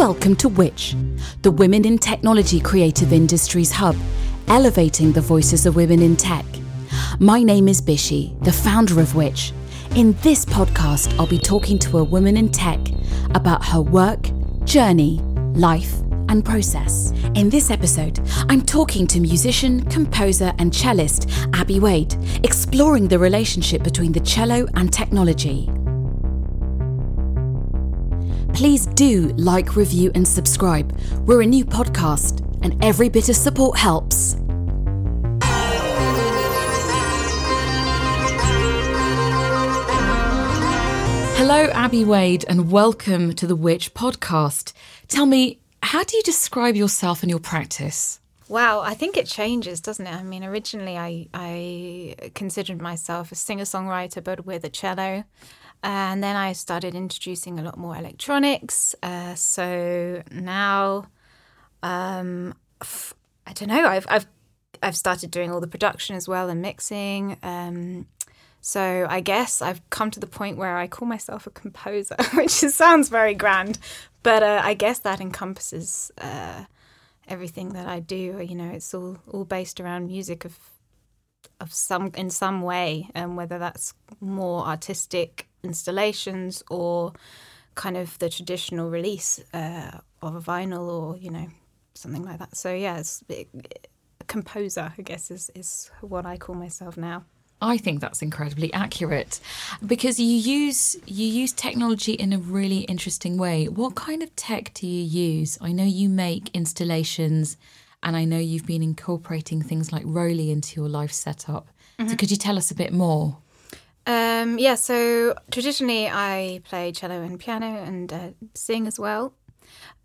Welcome to WITCiH, the Women in Technology Creative Industries Hub, elevating the voices of women in tech. My name is Bishi, the founder of WITCiH. In this podcast, I'll be talking to a woman in tech about her work, journey, life, and process. In this episode, I'm talking to musician, composer, and cellist Abi Wade, exploring the relationship between the cello and technology. Please do like, review, and subscribe. We're a new podcast, and every bit of support helps. Hello, Abi Wade, and welcome to the WITCiH podcast. Tell me, how do you describe yourself and your practice? Wow, I think it changes, doesn't it? I mean, originally I I considered myself a singer songwriter, but with a cello, and then I started introducing a lot more electronics. Uh, so now, um, I don't know. I've I've I've started doing all the production as well and mixing. Um, so I guess I've come to the point where I call myself a composer, which sounds very grand, but uh, I guess that encompasses uh, everything that I do. You know, it's all all based around music of of some in some way, and whether that's more artistic installations or kind of the traditional release uh, of a vinyl or you know something like that. So yeah, it's, it, composer, I guess, is is what I call myself now. I think that's incredibly accurate because you use you use technology in a really interesting way. What kind of tech do you use? I know you make installations and I know you've been incorporating things like ROLI into your life setup. Mm-hmm. So could you tell us a bit more? Um, yeah, so traditionally I play cello and piano and uh, sing as well.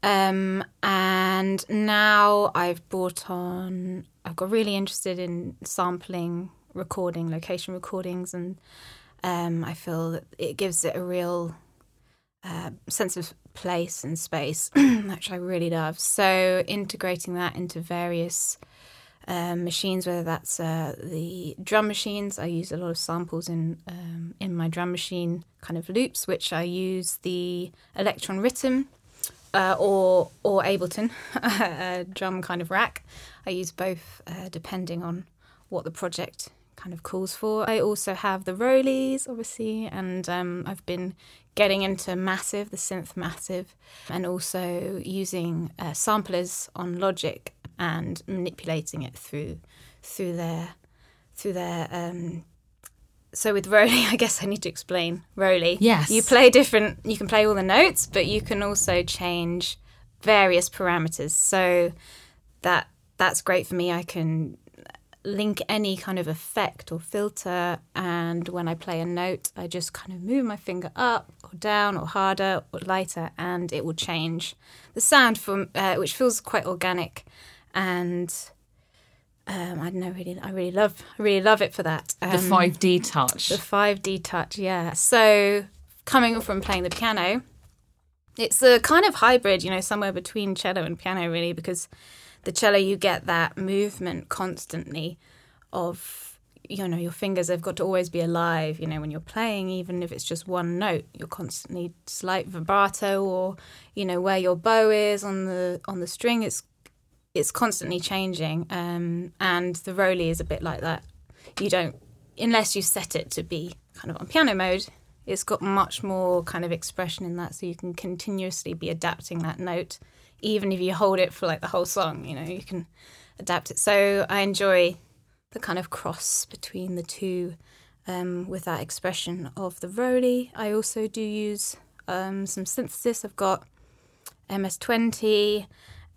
Um, and now I've brought on, I've got really interested in sampling, recording, location recordings, and um, I feel that it gives it a real uh, sense of place and space, which I really love. So integrating that into various um, machines, whether that's uh, the drum machines. I use a lot of samples in um, in my drum machine kind of loops, which I use the Elektron Rytm uh, or or Ableton drum kind of rack. I use both uh, depending on what the project kind of calls for. I also have the ROLIs, obviously, and um, I've been getting into Massive, the synth Massive, and also using uh, samplers on Logic and manipulating it through through their through their um, so with ROLI, I guess I need to explain ROLI. Yes. You play different you can play all the notes, but you can also change various parameters. So that that's great for me. I can link any kind of effect or filter and when I play a note, I just kind of move my finger up or down or harder or lighter and it will change the sound from uh, which feels quite organic and um, I don't know, really, I really love, I really love it for that. Um, the five D touch. The five D touch, yeah. So coming from playing the piano, it's a kind of hybrid, you know, somewhere between cello and piano, really, because the cello you get that movement constantly of you know your fingers have got to always be alive you know when you're playing even if it's just one note you're constantly slight vibrato or you know where your bow is on the on the string it's it's constantly changing, um, and the ROLI is a bit like that. You don't, unless you set it to be kind of on piano mode, it's got much more kind of expression in that, so you can continuously be adapting that note, even if you hold it for like the whole song. You know, you can adapt it. So I enjoy the kind of cross between the two um, with that expression of the ROLI. I also do use um, some synthesis. I've got MS20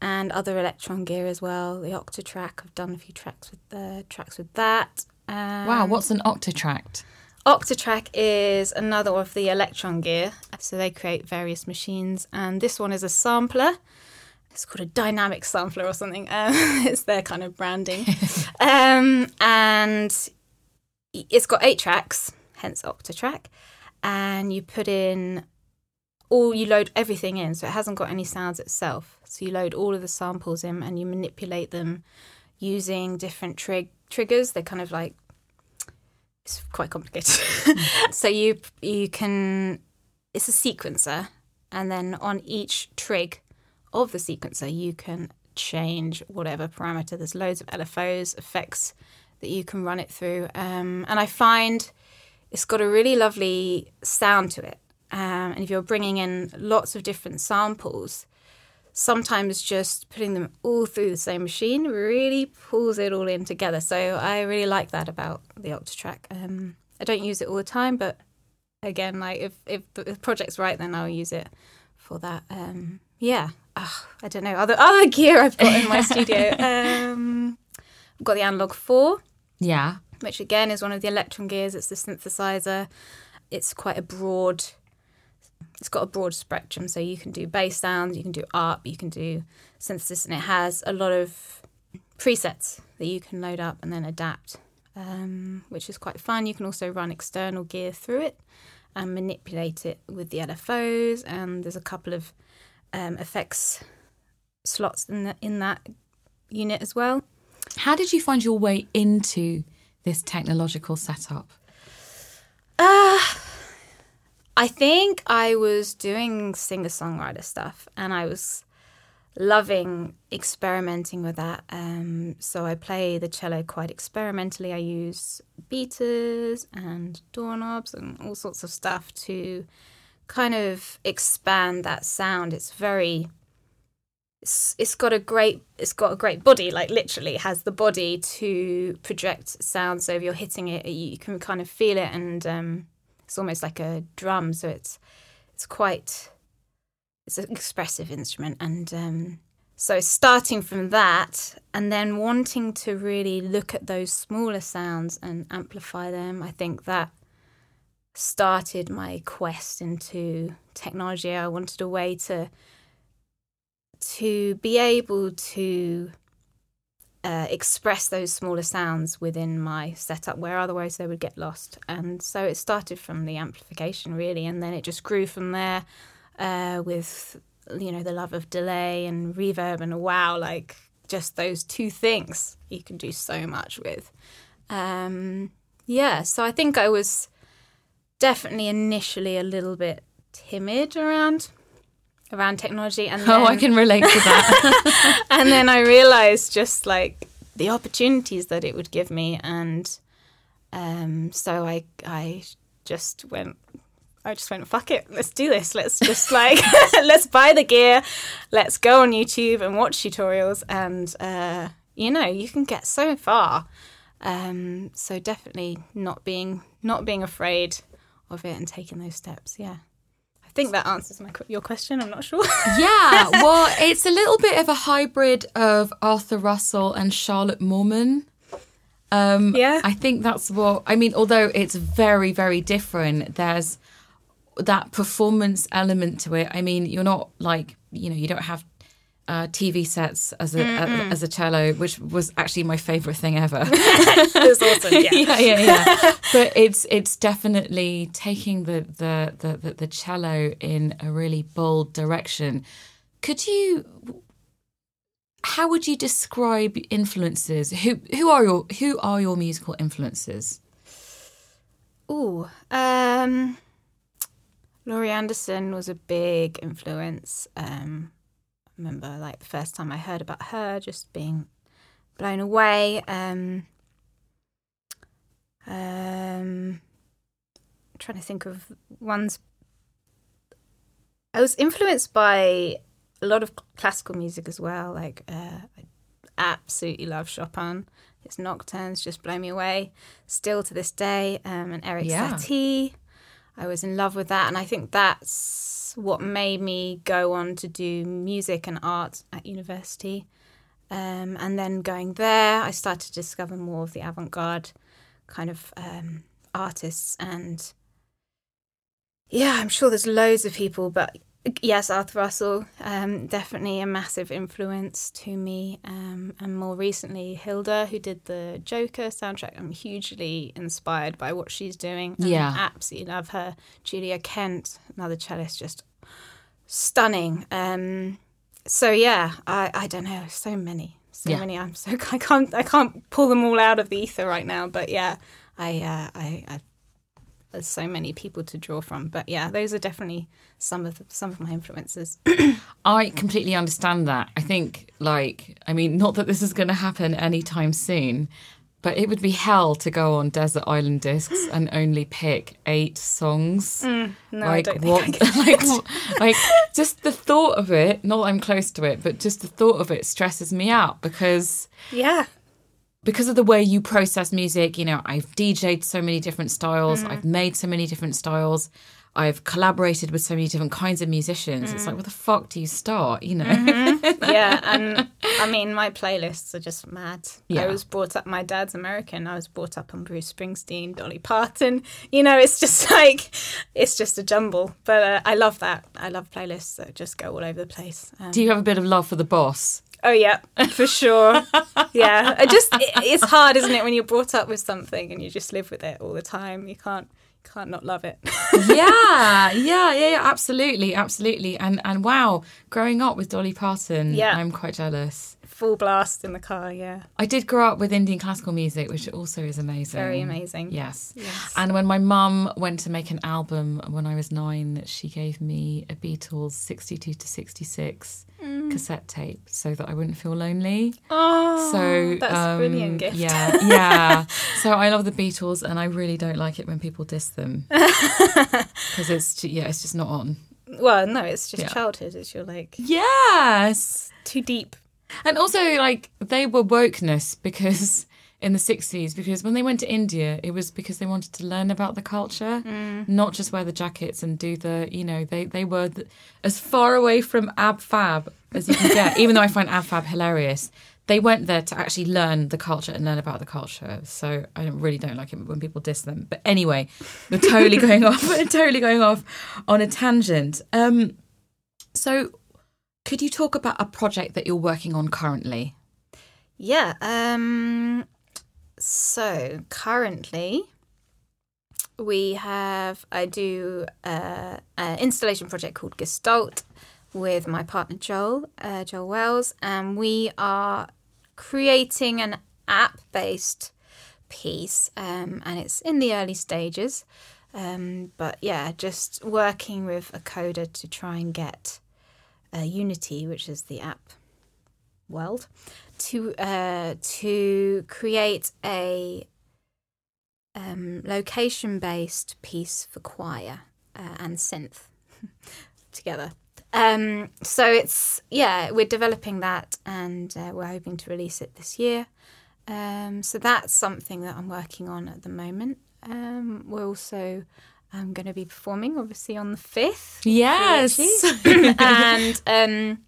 and other Elektron gear as well. The Octatrack, I've done a few tracks with the uh, tracks with that. wow, what's an Octatrack? Octatrack is another of the Elektron gear. So they create various machines, and this one is a sampler. It's called a dynamic sampler or something. Um, it's their kind of branding, um, and it's got eight tracks, hence Octatrack. And you put in all you load everything in, so it hasn't got any sounds itself. So you load all of the samples in and you manipulate them using different trig- triggers. They're kind of like it's quite complicated. so you you can it's a sequencer, and then on each trig of the sequencer, you can change whatever parameter. There's loads of LFOs, effects that you can run it through. Um, and I find it's got a really lovely sound to it. Um, and if you're bringing in lots of different samples, sometimes just putting them all through the same machine really pulls it all in together. So I really like that about the Octatrack. Um, I don't use it all the time, but again, like if if the project's right, then I'll use it for that. Um, yeah, oh, I don't know other other gear I've got in my studio. Um, I've got the Analog Four. Yeah, which again is one of the Elektron gears. It's the synthesizer. It's quite a broad it's got a broad spectrum, so you can do bass sounds, you can do ARP, you can do synthesis, and it has a lot of presets that you can load up and then adapt, um, which is quite fun. You can also run external gear through it and manipulate it with the LFOs, and there's a couple of um, effects slots in, the, in that unit as well. How did you find your way into this technological setup? Uh, I think I was doing singer songwriter stuff and I was loving experimenting with that. Um, so I play the cello quite experimentally. I use beaters and doorknobs and all sorts of stuff to kind of expand that sound. It's very it's, it's got a great it's got a great body like literally has the body to project sound so if you're hitting it you can kind of feel it and um, it's almost like a drum, so it's it's quite it's an expressive instrument, and um, so starting from that, and then wanting to really look at those smaller sounds and amplify them, I think that started my quest into technology. I wanted a way to to be able to uh, express those smaller sounds within my setup where otherwise they would get lost. And so it started from the amplification really, and then it just grew from there uh, with you know the love of delay and reverb and wow, like just those two things you can do so much with. Um, yeah, so I think I was definitely initially a little bit timid around around technology and then, oh i can relate to that and then i realized just like the opportunities that it would give me and um, so i i just went I just went, fuck it, let's do this. Let's just like, let's buy the gear, let's go on YouTube and watch tutorials. And, uh, you know, you can get so far. Um, so definitely not being, not being afraid of it and taking those steps. Yeah think that answers my your question. I'm not sure. yeah, well, it's a little bit of a hybrid of Arthur Russell and Charlotte Moorman. Um, yeah, I think that's what I mean. Although it's very, very different. There's that performance element to it. I mean, you're not like you know, you don't have uh, TV sets as a, a, as a cello, which was actually my favorite thing ever. it was awesome. Yeah. yeah, yeah, yeah. but it's it's definitely taking the, the the the cello in a really bold direction. Could you? How would you describe influences? Who who are your who are your musical influences? Oh, um, Laurie Anderson was a big influence. Um, remember like the first time I heard about her, just being blown away. Um, um, I'm trying to think of ones. I was influenced by a lot of classical music as well. Like uh, I absolutely love Chopin. His nocturnes just blow me away. Still to this day, um, and Erik yeah. Satie. I was in love with that, and I think that's what made me go on to do music and art at university. Um, and then going there, I started to discover more of the avant garde kind of um, artists. And yeah, I'm sure there's loads of people, but yes, Arthur Russell, um, definitely a massive influence to me. Um, and more recently, Hildur, who did the Joker soundtrack. I'm hugely inspired by what she's doing. Yeah. I absolutely love her. Julia Kent, another cellist, just stunning. Um, so yeah, I, I don't know, so many, so yeah. many. I'm so I can't I can't pull them all out of the ether right now. But yeah, I uh, I, I there's so many people to draw from. But yeah, those are definitely some of the, some of my influences. I completely understand that. I think, like, I mean, not that this is going to happen anytime soon, but it would be hell to go on Desert Island Discs and only pick eight songs. Mm, no, I don't think I like, what- like just the thought of it. Not that I'm close to it, but just the thought of it stresses me out because yeah, because of the way you process music, you know, I've DJ'd so many different styles, Mm-hmm. I've made so many different styles, I've collaborated with so many different kinds of musicians. Mm. It's like, where the fuck do you start? You know? yeah, and I mean, my playlists are just mad. Yeah. I was brought up. My dad's American. I was brought up on Bruce Springsteen, Dolly Parton. You know, it's just like it's just a jumble. But uh, I love that. I love playlists that just go all over the place. Um, do you have a bit of love for the boss? Oh yeah, for sure. yeah, I just it, it's hard, isn't it, when you're brought up with something and you just live with it all the time. You can't can't not love it. yeah, yeah, yeah, yeah, absolutely, absolutely. And and wow, growing up with Dolly Parton, Yeah. I'm quite jealous. Full blast in the car. Yeah, I did grow up with Indian classical music, which also is amazing. very amazing. Yes. Yes. And when my mum went to make an album when I was nine, she gave me a Beatles 62 to 66 Mm. cassette tape so that I wouldn't feel lonely. Oh, So that's a um, brilliant gift. Yeah, yeah. so I love the Beatles, and I really don't like it when people diss them because it's yeah, it's just not on. Well, no, it's just Yeah. childhood. It's your like Yes, too deep. And also like they were wokeness because in the 60s because when they went to India it was because they wanted to learn about the culture not just wear the jackets and do the you know they they were as far away from ab fab as you can get even though I find ab fab hilarious they went there to actually learn the culture and learn about the culture. So I don't, really don't like it when people diss them. But anyway we're totally going off we're totally going off on a tangent. Um so could you talk about a project that you're working on currently Yeah. Um. So currently, we have I do uh, an installation project called Gestalt with my partner Joel, uh, Joel Wells, and we are creating an app-based piece, um, and it's in the early stages. Um, but yeah, just working with a coder to try and get uh, Unity, which is the app world, to uh, to create a um, location-based piece for choir uh, and synth together. Um, so it's yeah, we're developing that, and uh, we're hoping to release it this year. Um, so that's something that I'm working on at the moment. Um, we're also um, going to be performing, obviously, on the fifth. Yes. and um,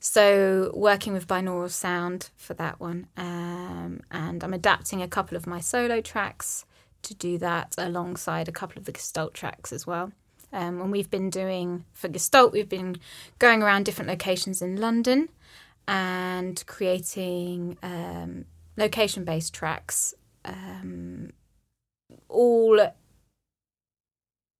so working with binaural sound for that one um, and i'm adapting a couple of my solo tracks to do that alongside a couple of the gestalt tracks as well. Um, and we've been doing for gestalt we've been going around different locations in london and creating um, location based tracks um, all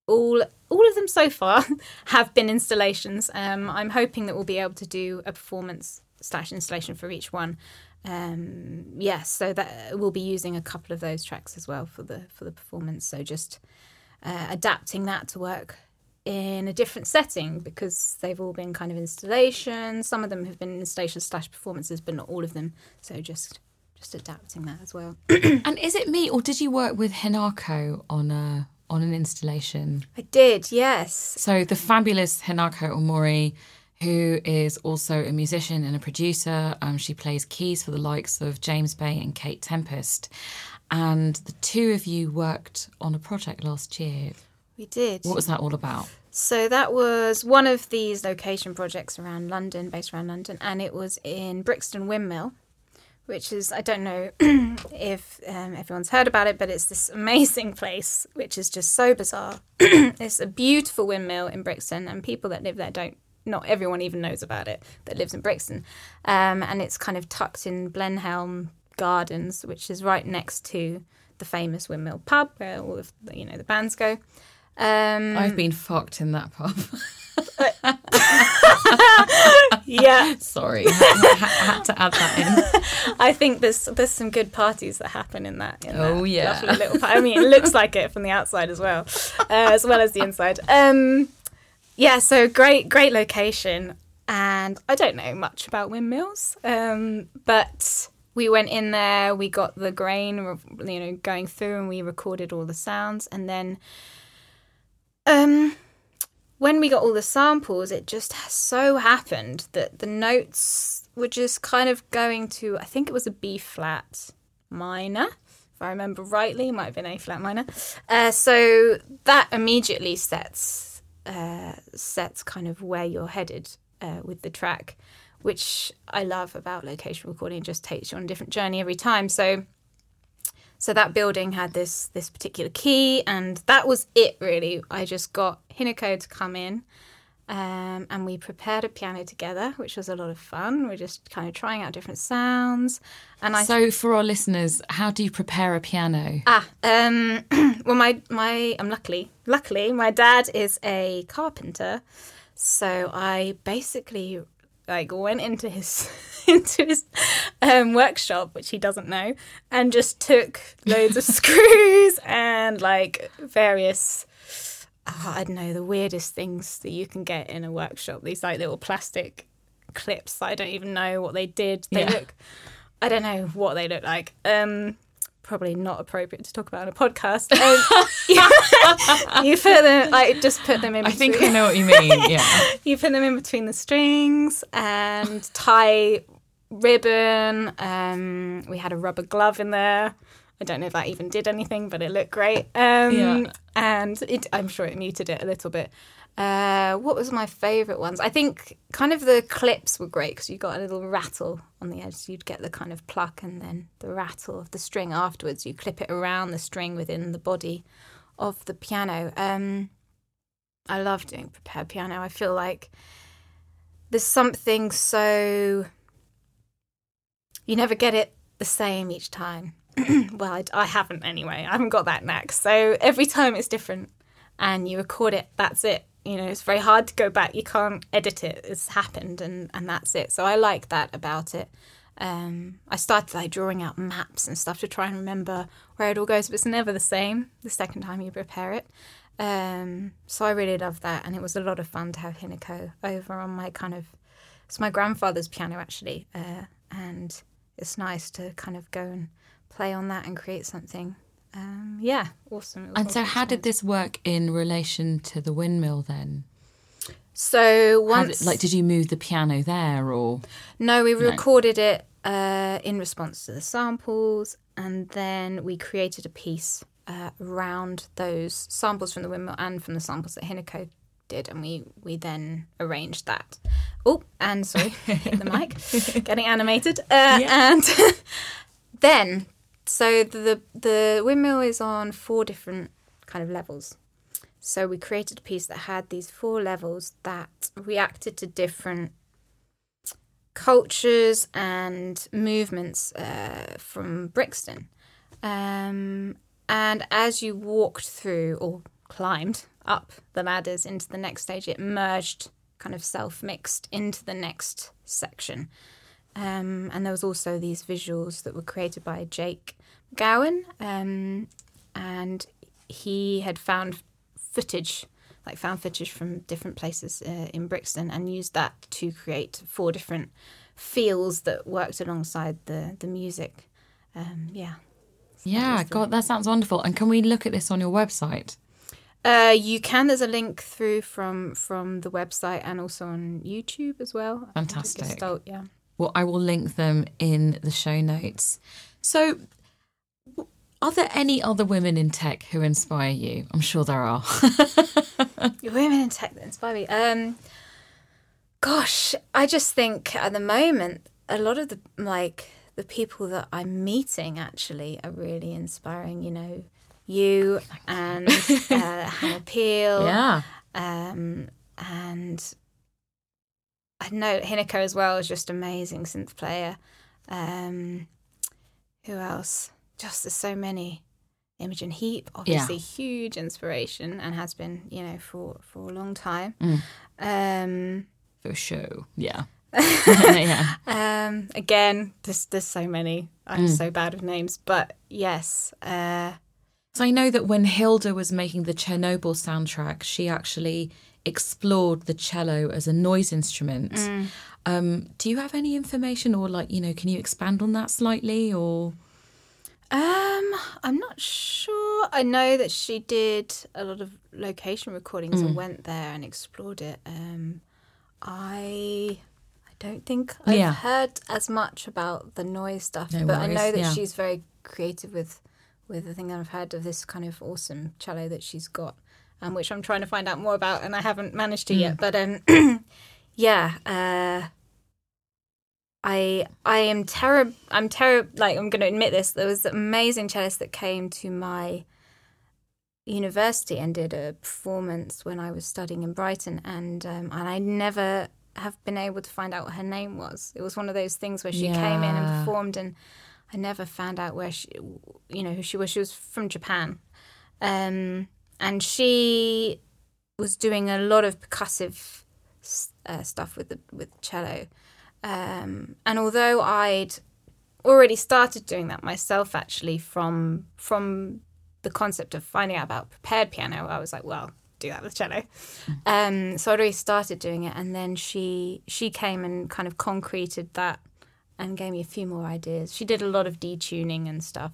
all all of them so far have been installations. Um, I'm hoping that we'll be able to do a performance slash installation for each one. Um, yes, so that we'll be using a couple of those tracks as well for the for the performance. So just uh, adapting that to work in a different setting because they've all been kind of installations. Some of them have been installations slash performances, but not all of them. So just just adapting that as well. And is it me, or did you work with Hinako on a on an installation? I did, yes. So the fabulous Hinako Omori, who is also a musician and a producer, um, she plays keys for the likes of James Bay and Kate Tempest, and the two of you worked on a project last year. We did. What was that all about? So that was one of these location projects around London, based around London, and it was in Brixton Windmill, which is I don't know if um, everyone's heard about it, but it's this amazing place, which is just so bizarre. it's a beautiful windmill in Brixton, and people that live there don't. Not everyone even knows about it that lives in Brixton, um, and it's kind of tucked in Blenheim Gardens, which is right next to the famous Windmill pub where all of the, you know the bands go. Um, I've been fucked in that pub. yeah, Sorry, had, had to add that in. I think there's there's some good parties that happen in that. In Oh, that yeah. lovely little. I mean, it looks like it from the outside as well, uh, as well as the inside. Um, yeah, so great, great location, and I don't know much about windmills, um, but we went in there, we got the grain, you know, going through, and we recorded all the sounds, and then, um, when we got all the samples, it just so happened that the notes were just kind of going to, I think it was a B flat minor, if I remember rightly, might have been A flat minor. Uh, so that immediately sets uh, sets kind of where you're headed uh, with the track, which I love about location recording. It just takes you on a different journey every time. So so that building had this this particular key and that was it really. I just got hinako to come in um, and we prepared a piano together which was a lot of fun. We're just kind of trying out different sounds and i So, for our listeners, how do you prepare a piano? ah um, well my my i'm luckily luckily my dad is a carpenter. So i basically like went into his into his um, workshop, which he doesn't know, and just took loads of screws and like various. oh, I don't know the weirdest things that you can get in a workshop. These like little plastic clips. I don't even know what they did. They Yeah. look. I don't know what they look like. Um, probably not appropriate to talk about on a podcast. Um, you put them like just put them in. I think I between- know what you mean. Yeah. you put them in between the strings and tie ribbon. Um, we had a rubber glove in there. I don't know if that even did anything, but it looked great. Um, Yeah. And it, I'm sure it muted it a little bit. Uh, what was my favourite ones? I think kind of the clips were great because you got a little rattle on the edge. You'd get the kind of pluck and then the rattle of the string afterwards. You clip it around the string within the body of the piano. Um, I love doing prepared piano. I feel like there's something so you never get it the same each time. well, I, I haven't anyway. I haven't got that knack. So every time it's different, and you record it. That's it. You know, it's very hard to go back. You can't edit it. It's happened, and and that's it. So I like that about it. Um, I started like drawing out maps and stuff to try and remember where it all goes, but it's never the same the second time you prepare it. Um, so I really love that, and it was a lot of fun to have Hinako over on my kind of it's my grandfather's piano actually, uh, and it's nice to kind of go and play on that and create something. Um, yeah, awesome. And so, awesome how did this work in relation to the windmill then? So once, did, like, did you move the piano there or? no, we recorded it uh, in response to the samples, and then we created a piece uh, around those samples from the windmill and from the samples that Hinako did, and we we then arranged that. Oh, and sorry, hit the mic, getting animated, uh, and then so the the windmill is on four different kind of levels. So we created a piece that had these four levels that reacted to different cultures and movements uh, from Brixton. Um, and as you walked through or climbed up the ladders into the next stage, it merged, kind of self mixed into the next section. Um, and there was also these visuals that were created by Jake Gowan, um, and he had found footage, like found footage from different places uh, in Brixton, and used that to create four different feels that worked alongside the the music. Um, yeah. Yeah, God, that sounds wonderful. And can we look at this on your website? Uh, you can. There's a link through from from the website and also on YouTube as well. I think it's Fantastic. Gestalt, yeah. Well, I will link them in the show notes. So, are there any other women in tech who inspire you? I'm sure there are. Women in tech that inspire me. Um, gosh, I just think at the moment a lot of the like the people that I'm meeting actually are really inspiring. You know, you and uh, Hannah Peel. yeah. Um, and Know Hinako as well is just amazing synth player. Um, who else? Just there's so many. Imogen Heap, obviously huge inspiration and has been, you know, for for a long time. Mm. Um, For sure, Yeah. yeah. um, again, there's there's so many. I'm Mm. so bad with names, but yes, uh, So I know that when Hildur was making the Chernobyl soundtrack, she actually explored the cello as a noise instrument. Mm. Um, do you have any information, or like you know, can you expand on that slightly, or Um, I'm not sure. I know that she did a lot of location recordings Mm. and went there and explored it. Um, I I don't think I've Yeah. heard as much about the noise stuff, No but I know that yeah. she's very creative with with the thing that I've heard of this kind of awesome cello that she's got, um, which I'm trying to find out more about, and I haven't managed to Mm. yet. But um, yeah. Uh, I I am terrible. I'm terrible. Like I'm going to admit this. There was an amazing cellist that came to my university and did a performance when I was studying in Brighton, and um, and I never have been able to find out what her name was. It was one of those things where she came in and performed, and I never found out where she, you know, who she was. She was from Japan, um, and she was doing a lot of percussive uh, stuff with the with cello. Um, and although I'd already started doing that myself, actually from from the concept of finding out about prepared piano, I was like, well, do that with cello. Um, so I'd already started doing it, and then she she came and kind of concreted that and gave me a few more ideas. She did a lot of detuning and stuff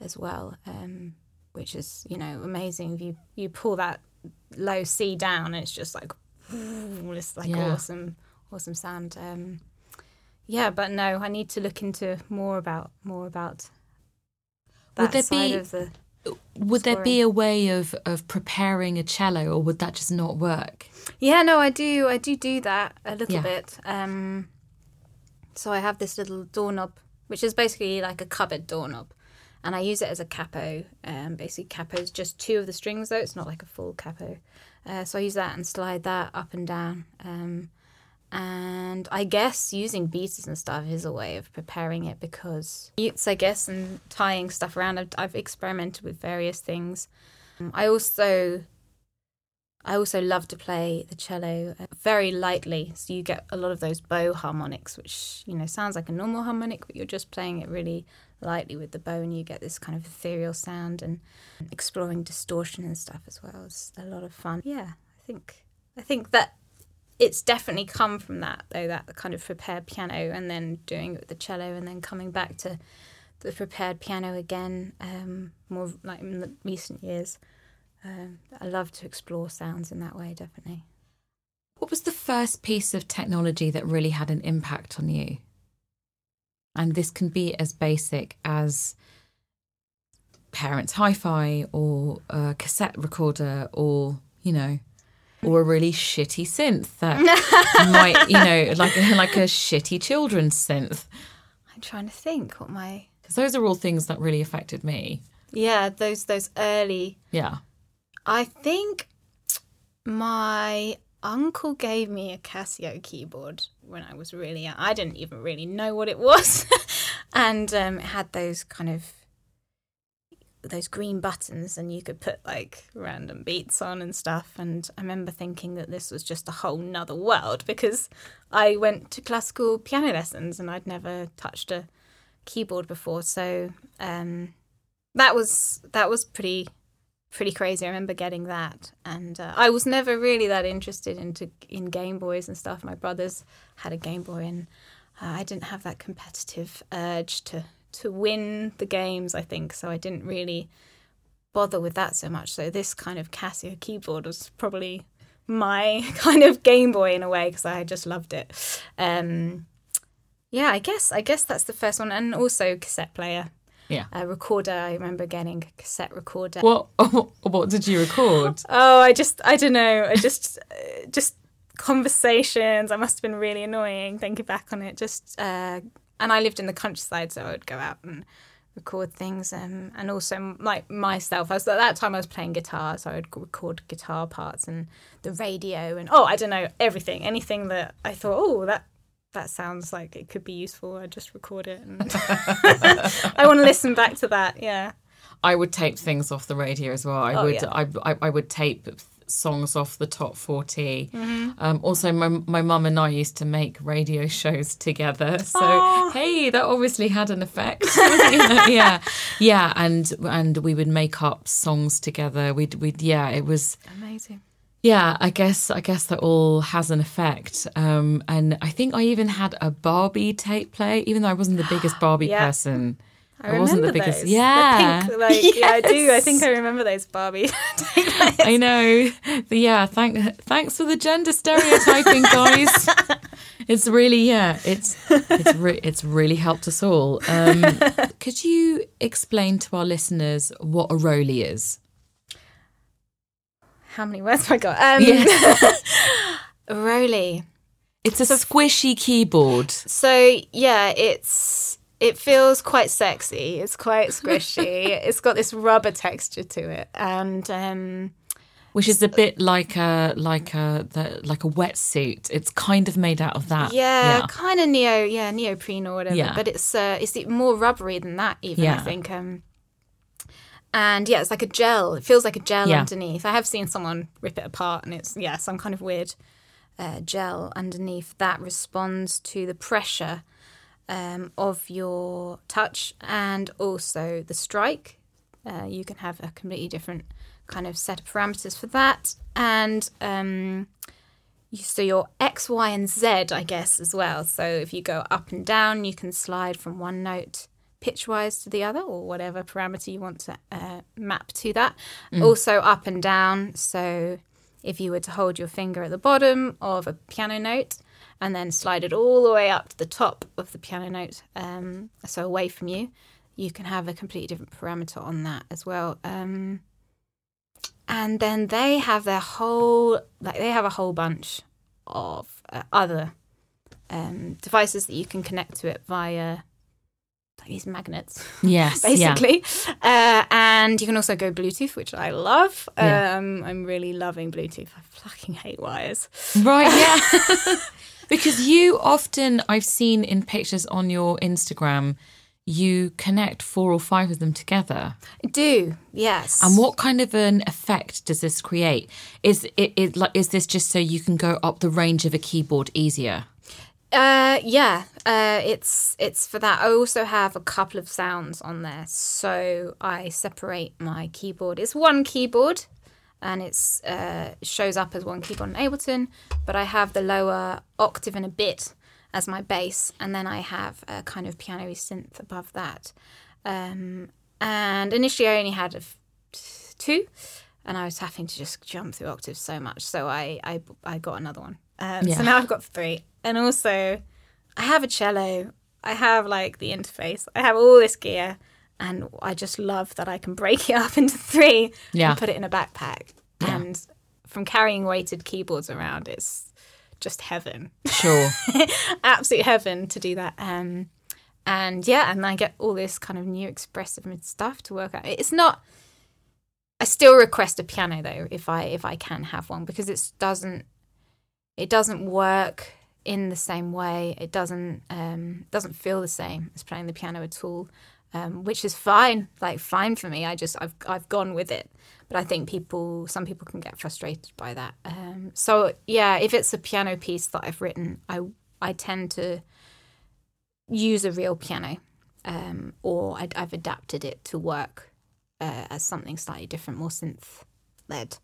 as well, um, which is you know amazing. If you you pull that low C down, and it's just like it's like Yeah. awesome awesome sound. Um, yeah, but no, I need to look into more about more about Would there side be- of the. would there be a way of of preparing a cello, or would that just not work? Yeah, no, I do. I do do that a little Yeah. bit. Um, so I have this little doorknob, which is basically like a cupboard doorknob, and I use it as a capo. Um, basically, capo is just two of the strings, though it's not like a full capo. Uh, so I use that and slide that up and down. Um, and I guess using beaters and stuff is a way of preparing it because mutes, I guess, and tying stuff around. I've, I've experimented with various things. Um, I also I also love to play the cello uh, very lightly, so you get a lot of those bow harmonics, which you know sounds like a normal harmonic, but you're just playing it really lightly with the bow, and you get this kind of ethereal sound and exploring distortion and stuff as well. It's a lot of fun. Yeah, I think I think that it's definitely come from that though, that kind of prepared piano, and then doing it with the cello, and then coming back to the prepared piano again, um, more like in the recent years. Um, I love to explore sounds in that way, definitely. What was the first piece of technology that really had an impact on you? And this can be as basic as parents' hi fi or a cassette recorder or, you know, or a really shitty synth that might, you know, like a, like a shitty children's synth. I'm trying to think what my Because those are all things that really affected me. yeah those those early. Yeah. I think my uncle gave me a Casio keyboard when I was really young. I didn't even really know what it was, and um, it had those kind of those green buttons and you could put like random beats on and stuff. And i remember thinking that this was just a whole nother world because i went to classical piano lessons and i'd never touched a keyboard before. So um, that was that was pretty pretty crazy i remember getting that and uh, i was never really that interested into in game boys and stuff my brothers had a game boy and uh, i didn't have that competitive urge to to win the games, I think. So I didn't really bother with that so much. So this kind of Casio keyboard was probably my kind of Game Boy in a way because I just loved it. Um, yeah, I guess I guess that's the first one, and also cassette player. Yeah. A recorder. I remember getting a cassette recorder. What what did you record? Oh, I just I don't know. I just uh, just conversations. I must have been really annoying thinking back on it. Just uh, and I lived in the countryside, so I would go out and record things, um, and also like myself. I was at that time I was playing guitar, so I would record guitar parts and the radio and oh, I don't know everything, anything that I thought oh that that sounds like it could be useful. I just record it, and I want to listen back to that. Yeah. I would tape things off the radio as well. I Oh, would yeah. I, I I would tape songs off the top 40 Mm-hmm. um, also my my mum and i used to make radio shows together so hey that obviously had an effect yeah yeah and and we would make up songs together we'd we'd yeah it was Amazing. Yeah, I guess I guess that all has an effect. Um, and I think I even had a Barbie tape play, even though I wasn't the biggest Barbie Yeah. person. I, wasn't the remember biggest. those. Yeah, The pink, like, yeah, I do. I think I remember those Barbie. I know. But yeah, thank thanks for the gender stereotyping, guys. It's really yeah, it's it's re- it's really helped us all. Um, could you explain to our listeners what a ROLI is? How many words have I got? Um, ROLI. It's a squishy keyboard. So yeah, it's it feels quite sexy. It's quite squishy. it's got this rubber texture to it, and um, which is a bit like a like a the, like a wetsuit. It's kind of made out of that. yeah, kind of neo, yeah, neoprene or whatever. Yeah. But it's uh, it's more rubbery than that. Even I think. Um, and yeah, it's like a gel. It feels like a gel Yeah. underneath. I have seen someone rip it apart, and it's yeah, some kind of weird uh, gel underneath that responds to the pressure um, of your touch and also the strike. Uh, you can have a completely different kind of set of parameters for that, and um, you, so your X, Y, and Z, I guess, as well. So if you go up and down, you can slide from one note pitch wise to the other, or whatever parameter you want to uh, map to that. Also up and down. So if you were to hold your finger at the bottom of a piano note and then slide it all the way up to the top of the piano note, um, so away from you, you can have a completely different parameter on that as well. Um, and then they have their whole, like they have a whole bunch of uh, other um, devices that you can connect to it via these magnets Yes. Yeah. basically. Uh, and you can also go Bluetooth, which I love. Yeah. Um, I'm really loving Bluetooth. I fucking hate wires. Right. Yeah. because you often I've seen in pictures on your Instagram, you connect four or five of them together. I do, yes. And what kind of an effect does this create? Is it, it like is this just so you can go up the range of a keyboard easier? Uh, yeah, uh, it's it's for that. I also have a couple of sounds on there, so I separate my keyboard. It's one keyboard, and it's uh, shows up as one keyboard in Ableton. But I have the lower octave and a bit as my bass, and then I have a kind of piano-y synth above that. Um, and initially, I only had f- two, and I was having to just jump through octaves so much, so I I, I got another one. Um, Yeah. So now I've got three, and also I have a cello. I have like the interface. I have all this gear, and I just love that I can break it up into three Yeah. and put it in a backpack. Yeah. And from carrying weighted keyboards around, it's just heaven, Sure. absolute heaven to do that. Um, and yeah, and I get all this kind of new expressive stuff to work out. It's not. I still request a piano though, if I if I can have one, because it doesn't it doesn't work in the same way. It doesn't um, doesn't feel the same as playing the piano at all, um, which is fine, like fine for me. I just I've I've gone with it, but I think people some people can get frustrated by that. Um, so yeah, if it's a piano piece that I've written, I I tend to use a real piano, um, or I, I've adapted it to work uh, as something slightly different, more synth led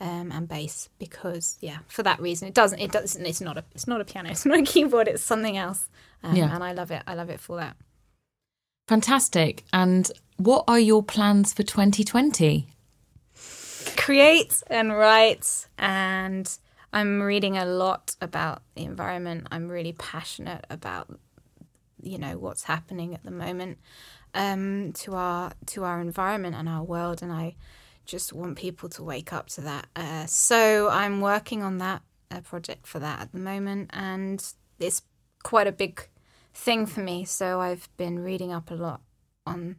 um, and bass because yeah for that reason it doesn't it doesn't it's not a it's not a piano it's not a keyboard it's something else um, Yeah. and I love it I love it for that Fantastic. And what are your plans for 2020? create and write and I'm reading a lot about the environment I'm really passionate about you know what's happening at the moment um, to our to our environment and our world and I just want people to wake up to that uh, so I'm working on that project for that at the moment and it's quite a big thing for me so I've been reading up a lot on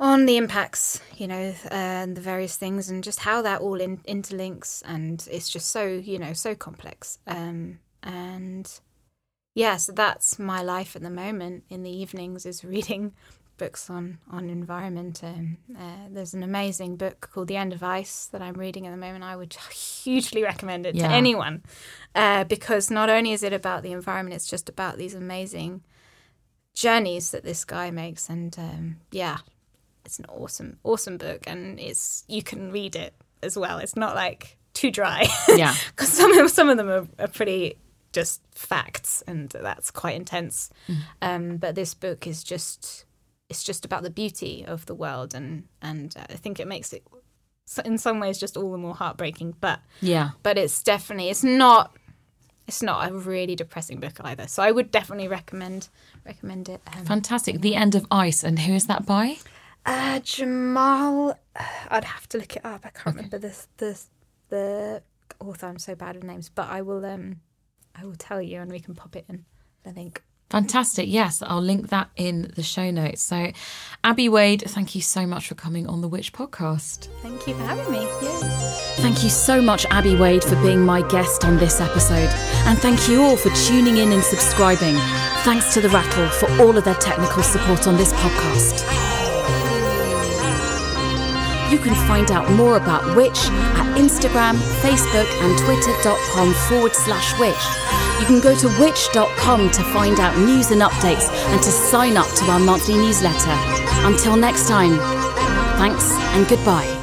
on the impacts, you know, uh, and the various things, and just how that all in- interlinks, and it's just so, you know, so complex. Um, and yeah, so that's my life at the moment. In the evenings, is reading books on on environment. Um, uh, there's an amazing book called The End of Ice that I'm reading at the moment. I would hugely recommend it Yeah. to anyone uh, because not only is it about the environment, it's just about these amazing journeys that this guy makes, and um, yeah, it's an awesome, awesome book, and it's you can read it as well. It's not like too dry. Yeah. because some of some of them are, are pretty just facts, and that's quite intense. Um, but this book is just it's just about the beauty of the world, and and I think it makes it in some ways just all the more heartbreaking. But Yeah. but it's definitely it's not it's not a really depressing book either. So I would definitely recommend recommend it. Um, Fantastic. The End of Ice. And who is that by? uh, Jamal, I'd have to look it up. I can't remember the the the author. I'm so bad with names, but I will um I will tell you, and we can pop it in the link. Fantastic. Yes, I'll link that in the show notes. So, Abi Wade, thank you so much for coming on the WITCiH podcast. Thank you for having me. Yay. Thank you so much, Abi Wade, for being my guest on this episode. And thank you all for tuning in and subscribing. Thanks to The Rattle for all of their technical support on this podcast. You can find out more about WITCiH at Instagram, Facebook, and Twitter.com forward slash WITCiH. You can go to witcih.com to find out news and updates and to sign up to our monthly newsletter. Until next time, thanks and goodbye.